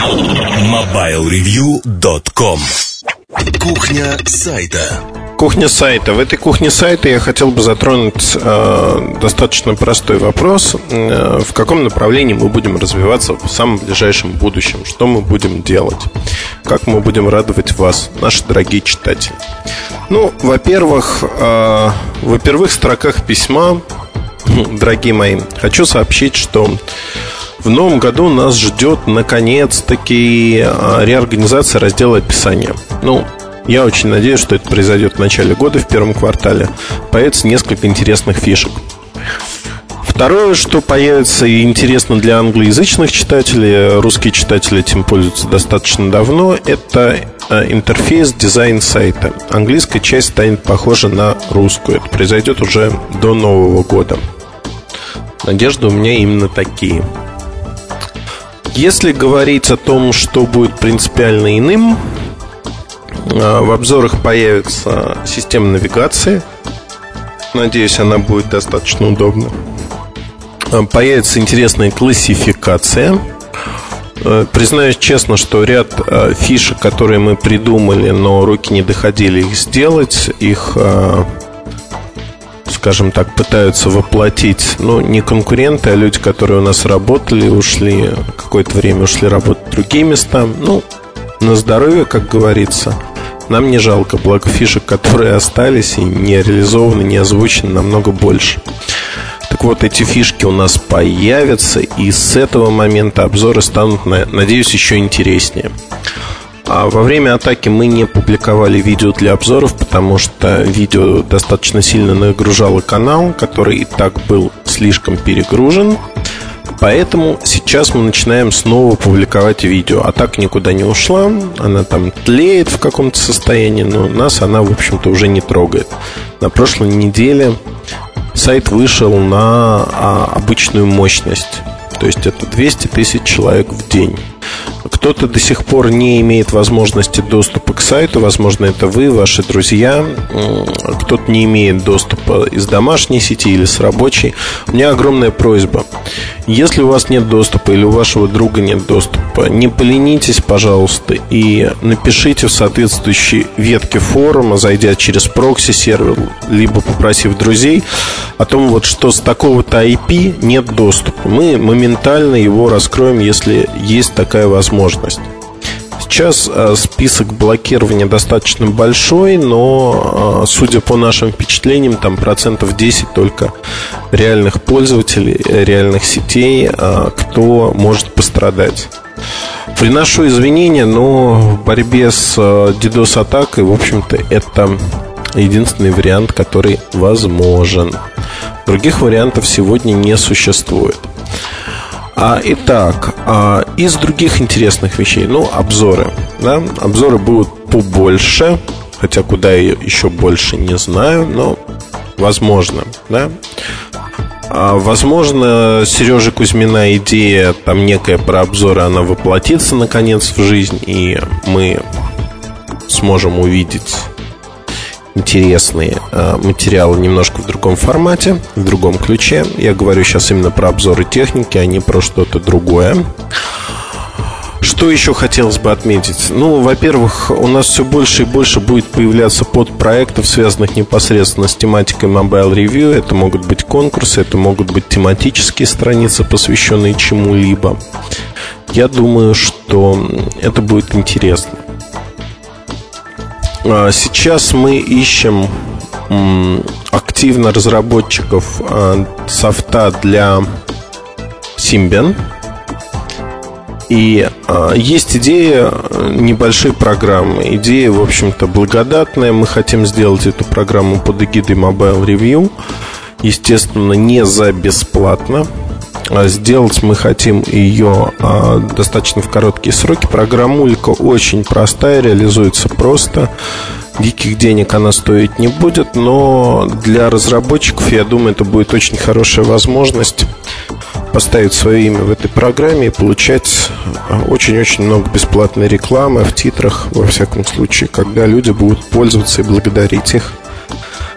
MobileReview.com Кухня сайта Кухня сайта. В этой кухне сайта я хотел бы затронуть э, достаточно простой вопрос. Э, в каком направлении мы будем развиваться в самом ближайшем будущем? Что мы будем делать? Как мы будем радовать вас, наши дорогие читатели? Ну, во-первых, э, в первых строках письма, дорогие мои, хочу сообщить, что в новом году нас ждет наконец-таки э, реорганизация раздела описания. Ну, я очень надеюсь, что это произойдет в начале года, в первом квартале. Появится несколько интересных фишек. Второе, что появится и интересно для англоязычных читателей, русские читатели этим пользуются достаточно давно, это э, интерфейс дизайн сайта. Английская часть станет похожа на русскую. Это произойдет уже до Нового года. Надежды у меня именно такие. Если говорить о том, что будет принципиально иным, а, в обзорах появится система навигации. Надеюсь, она будет достаточно удобна. А, появится интересная классификация. А, признаюсь честно, что ряд фишек, которые мы придумали, но руки не доходили их сделать, их, скажем так, пытаются воплотить, ну, не конкуренты, а люди, которые у нас работали, ушли, какое-то время ушли работать в другие места. Ну, на здоровье, как говорится. Нам не жалко, благо фишек, которые остались и не реализованы, не озвучены, намного больше. Так вот, эти фишки у нас появятся, и с этого момента обзоры станут, надеюсь, еще интереснее. А во время атаки мы не публиковали видео для обзоров, потому что видео достаточно сильно нагружало канал, который и так был слишком перегружен. Поэтому сейчас мы начинаем снова публиковать видео. А так никуда не ушла. Она там тлеет в каком-то состоянии, но нас она, в общем-то, уже не трогает. На прошлой неделе сайт вышел на а, обычную мощность. То есть это 200 тысяч человек в день. Кто-то до сих пор не имеет возможности доступа к сайту, возможно, это вы, ваши друзья. Кто-то не имеет доступа из домашней сети или с рабочей. У меня огромная просьба. Если у вас нет доступа или у вашего друга нет доступа, не поленитесь, пожалуйста, и напишите в соответствующей ветке форума, зайдя через прокси-сервер, либо попросив друзей, о том, вот, что с такого-то IP нет доступа. Мы моментально его раскроем, если есть такая возможность. Сейчас э, список блокирования достаточно большой, но, э, судя по нашим впечатлениям, там процентов 10 только реальных пользователей, реальных сетей, э, кто может пострадать. Приношу извинения, но в борьбе с DDoS-атакой, в общем-то, это единственный вариант, который возможен. Других вариантов сегодня не существует. А, итак, а, из других интересных вещей, ну, обзоры. Да? Обзоры будут побольше, хотя куда еще больше не знаю, но возможно, да. А, возможно, Сережи Кузьмина идея там некая про обзоры, она воплотится наконец в жизнь, и мы сможем увидеть интересные э, материалы немножко в другом формате, в другом ключе. Я говорю сейчас именно про обзоры техники, а не про что-то другое. Что еще хотелось бы отметить? Ну, во-первых, у нас все больше и больше будет появляться подпроектов, связанных непосредственно с тематикой Mobile Review. Это могут быть конкурсы, это могут быть тематические страницы, посвященные чему-либо. Я думаю, что это будет интересно. А, сейчас мы ищем активно разработчиков а, софта для Symbian. И э, есть идея небольшой программы. Идея, в общем-то, благодатная. Мы хотим сделать эту программу под эгидой Mobile Review. Естественно, не за бесплатно. А сделать мы хотим ее а, достаточно в короткие сроки. Программулька очень простая, реализуется просто. Диких денег она стоить не будет, но для разработчиков, я думаю, это будет очень хорошая возможность поставить свое имя в этой программе и получать а, очень-очень много бесплатной рекламы в титрах, во всяком случае, когда люди будут пользоваться и благодарить их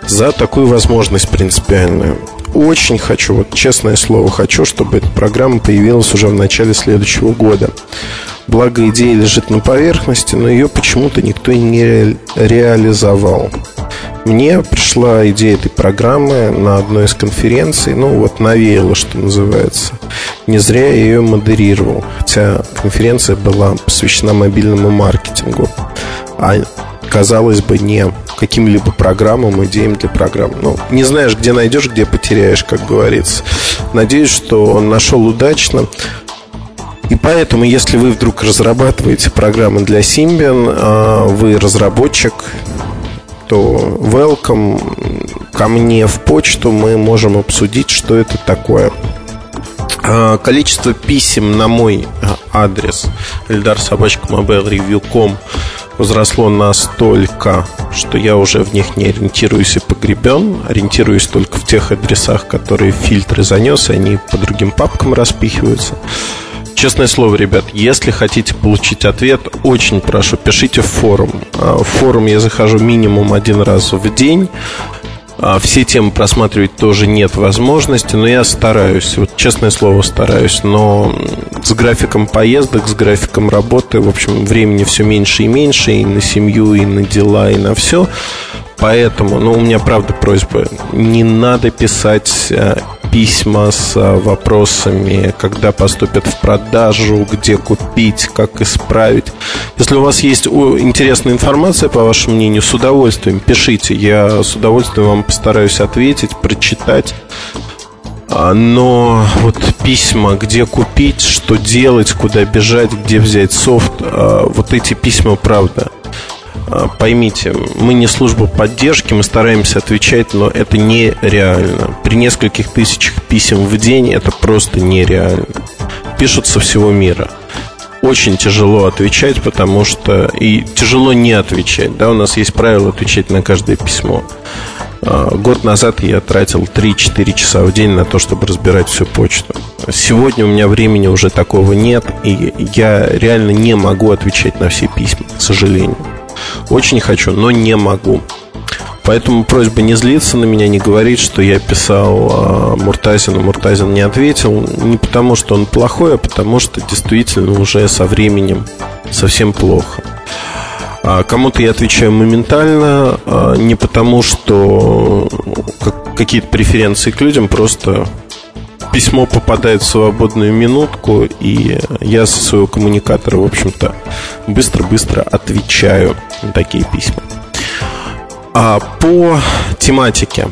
за такую возможность принципиальную. Очень хочу, вот честное слово, хочу, чтобы эта программа появилась уже в начале следующего года. Благо идея лежит на поверхности, но ее почему-то никто не реализовал. Мне пришла идея этой программы на одной из конференций, ну вот навеяло, что называется. Не зря я ее модерировал, хотя конференция была посвящена мобильному маркетингу. А казалось бы, не каким-либо программам, идеям для программ. Ну, не знаешь, где найдешь, где потеряешь, как говорится. Надеюсь, что он нашел удачно. И поэтому, если вы вдруг разрабатываете программы для Symbian, а вы разработчик, то welcome ко мне в почту, мы можем обсудить, что это такое. А, количество писем на мой адрес eldarsobachka.mobilereview.com возросло настолько, что я уже в них не ориентируюсь и погребен. Ориентируюсь только в тех адресах, которые фильтры занес, и они по другим папкам распихиваются. Честное слово, ребят, если хотите получить ответ, очень прошу, пишите в форум. А, в форум я захожу минимум один раз в день. А, все темы просматривать тоже нет возможности, но я стараюсь, вот честное слово стараюсь, но с графиком поездок, с графиком работы, в общем, времени все меньше и меньше и на семью, и на дела, и на все. Поэтому, ну, у меня правда просьба, не надо писать э, письма с э, вопросами, когда поступят в продажу, где купить, как исправить. Если у вас есть интересная информация, по вашему мнению, с удовольствием пишите. Я с удовольствием вам постараюсь ответить, прочитать. А, но вот письма, где купить, что делать, куда бежать, где взять софт, а, вот эти письма, правда, а, поймите, мы не служба поддержки, мы стараемся отвечать, но это нереально. При нескольких тысячах писем в день это просто нереально. Пишут со всего мира. Очень тяжело отвечать, потому что и тяжело не отвечать. Да, у нас есть правило отвечать на каждое письмо. А, год назад я тратил 3-4 часа в день на то, чтобы разбирать всю почту. Сегодня у меня времени уже такого нет, и я реально не могу отвечать на все письма, к сожалению. Очень хочу, но не могу. Поэтому просьба не злиться на меня, не говорить, что я писал а, Муртазину, Муртазин не ответил. Не потому, что он плохой, а потому, что действительно уже со временем совсем плохо. А кому-то я отвечаю моментально, а, не потому, что какие-то преференции к людям, просто письмо попадает в свободную минутку, и я со своего коммуникатора, в общем-то, быстро-быстро отвечаю на такие письма. А по тематике.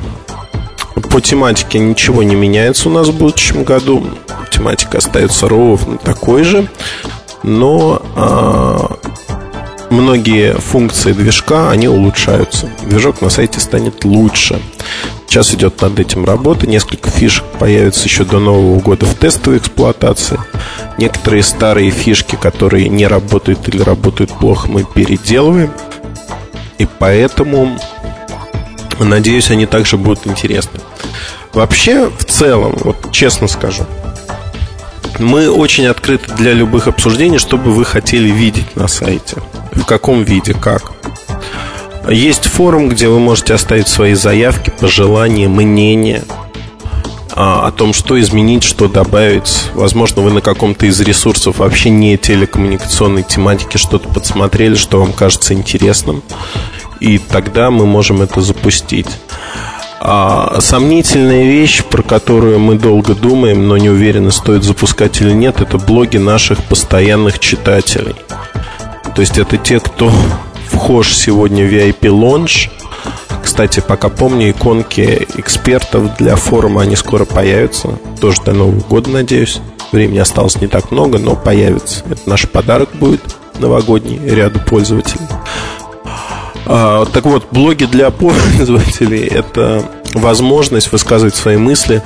По тематике ничего не меняется у нас в будущем году. Тематика остается ровно такой же. Но а, многие функции движка, они улучшаются. Движок на сайте станет лучше. Сейчас идет над этим работа. Несколько фишек появится еще до Нового года в тестовой эксплуатации. Некоторые старые фишки, которые не работают или работают плохо, мы переделываем. И поэтому, надеюсь, они также будут интересны. Вообще, в целом, вот честно скажу, мы очень открыты для любых обсуждений, что бы вы хотели видеть на сайте. В каком виде, как. Есть форум, где вы можете оставить свои заявки, пожелания, мнения а, о том, что изменить, что добавить. Возможно, вы на каком-то из ресурсов вообще не телекоммуникационной тематики что-то подсмотрели, что вам кажется интересным. И тогда мы можем это запустить. А сомнительная вещь, про которую мы долго думаем, но не уверены, стоит запускать или нет, это блоги наших постоянных читателей. То есть это те, кто вхож сегодня в VIP Launch. Кстати, пока помню, иконки экспертов для форума, они скоро появятся. Тоже до Нового года, надеюсь. Времени осталось не так много, но появится. Это наш подарок будет новогодний ряду пользователей. А, так вот, блоги для пользователей – это возможность высказывать свои мысли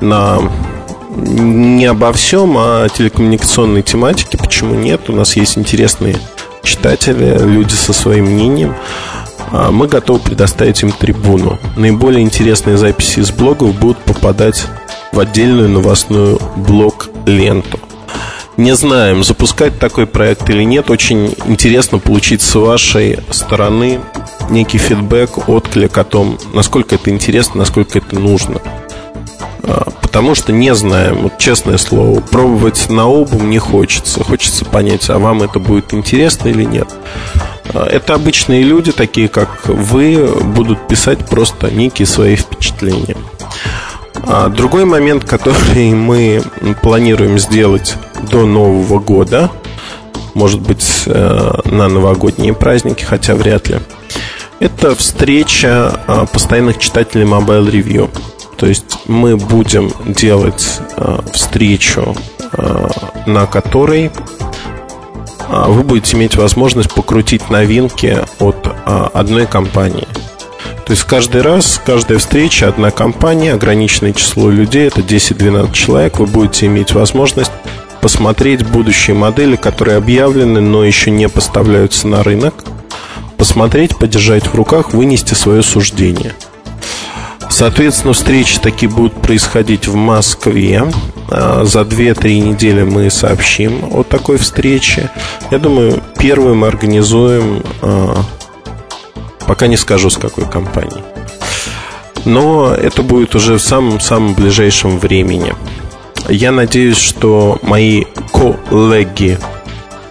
на не обо всем, а телекоммуникационной тематике. Почему нет? У нас есть интересные читатели, люди со своим мнением. А, мы готовы предоставить им трибуну. Наиболее интересные записи из блогов будут попадать в отдельную новостную блог-ленту. Не знаем, запускать такой проект или нет. Очень интересно получить с вашей стороны некий фидбэк, отклик о том, насколько это интересно, насколько это нужно. А, потому что не знаем, вот честное слово, пробовать на обум не хочется. Хочется понять, а вам это будет интересно или нет. А, это обычные люди, такие как вы, будут писать просто некие свои впечатления. А другой момент, который мы планируем сделать до Нового года, может быть, э, на новогодние праздники, хотя вряд ли, это встреча постоянных читателей Mobile Review. То есть мы будем делать э, встречу, э, на которой э, вы будете иметь возможность покрутить новинки от э, одной компании. То есть каждый раз, каждая встреча, одна компания, ограниченное число людей, это 10-12 человек, вы будете иметь возможность посмотреть будущие модели, которые объявлены, но еще не поставляются на рынок, посмотреть, подержать в руках, вынести свое суждение – Соответственно, встречи такие будут происходить в Москве. А, за 2-3 недели мы сообщим о такой встрече. Я думаю, первую мы организуем, а, пока не скажу, с какой компанией. Но это будет уже в самом-самом ближайшем времени. Я надеюсь, что мои коллеги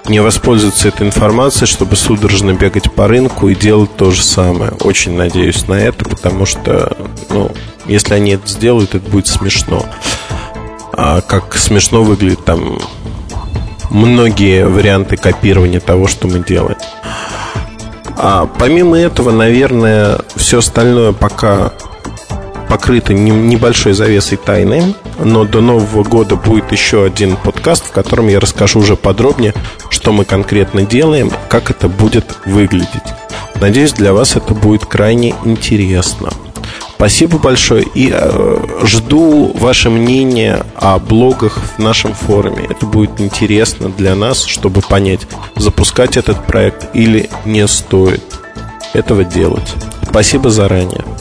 не воспользоваться этой информацией, чтобы судорожно бегать по рынку и делать то же самое. Очень надеюсь на это, потому что, ну, если они это сделают, это будет смешно. А как смешно выглядит там многие варианты копирования того, что мы делаем. А помимо этого, наверное, все остальное пока покрыто небольшой завесой тайны, но до Нового года будет еще один подкаст, в котором я расскажу уже подробнее, что мы конкретно делаем, как это будет выглядеть. Надеюсь, для вас это будет крайне интересно. Спасибо большое и э, жду ваше мнение о блогах в нашем форуме. Это будет интересно для нас, чтобы понять, запускать этот проект или не стоит этого делать. Спасибо заранее.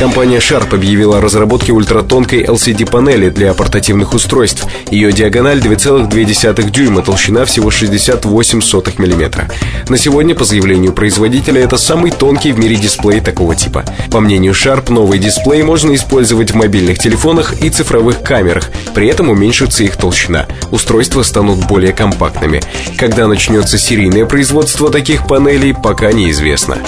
Компания Sharp объявила о разработке ультратонкой LCD-панели для портативных устройств. Ее диагональ 2,2 дюйма, толщина всего 68 сотых мм. На сегодня, по заявлению производителя, это самый тонкий в мире дисплей такого типа. По мнению Sharp, новый дисплей можно использовать в мобильных телефонах и цифровых камерах, при этом уменьшится их толщина. Устройства станут более компактными. Когда начнется серийное производство таких панелей, пока неизвестно.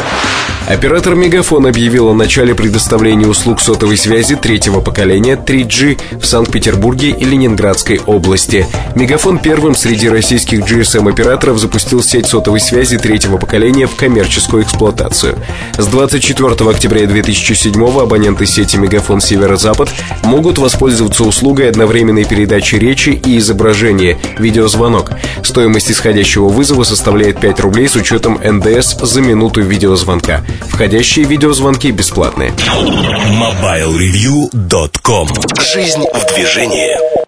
Оператор Мегафон объявил о начале предоставления услуг сотовой связи третьего поколения 3G в Санкт-Петербурге и Ленинградской области. Мегафон первым среди российских GSM-операторов запустил сеть сотовой связи третьего поколения в коммерческую эксплуатацию. С 24 октября 2007 абоненты сети Мегафон Северо-Запад могут воспользоваться услугой одновременной передачи речи и изображения, видеозвонок. Стоимость исходящего вызова составляет 5 рублей с учетом НДС за минуту видеозвонка. Входящие видеозвонки бесплатные. MobileReview.com Жизнь в движении.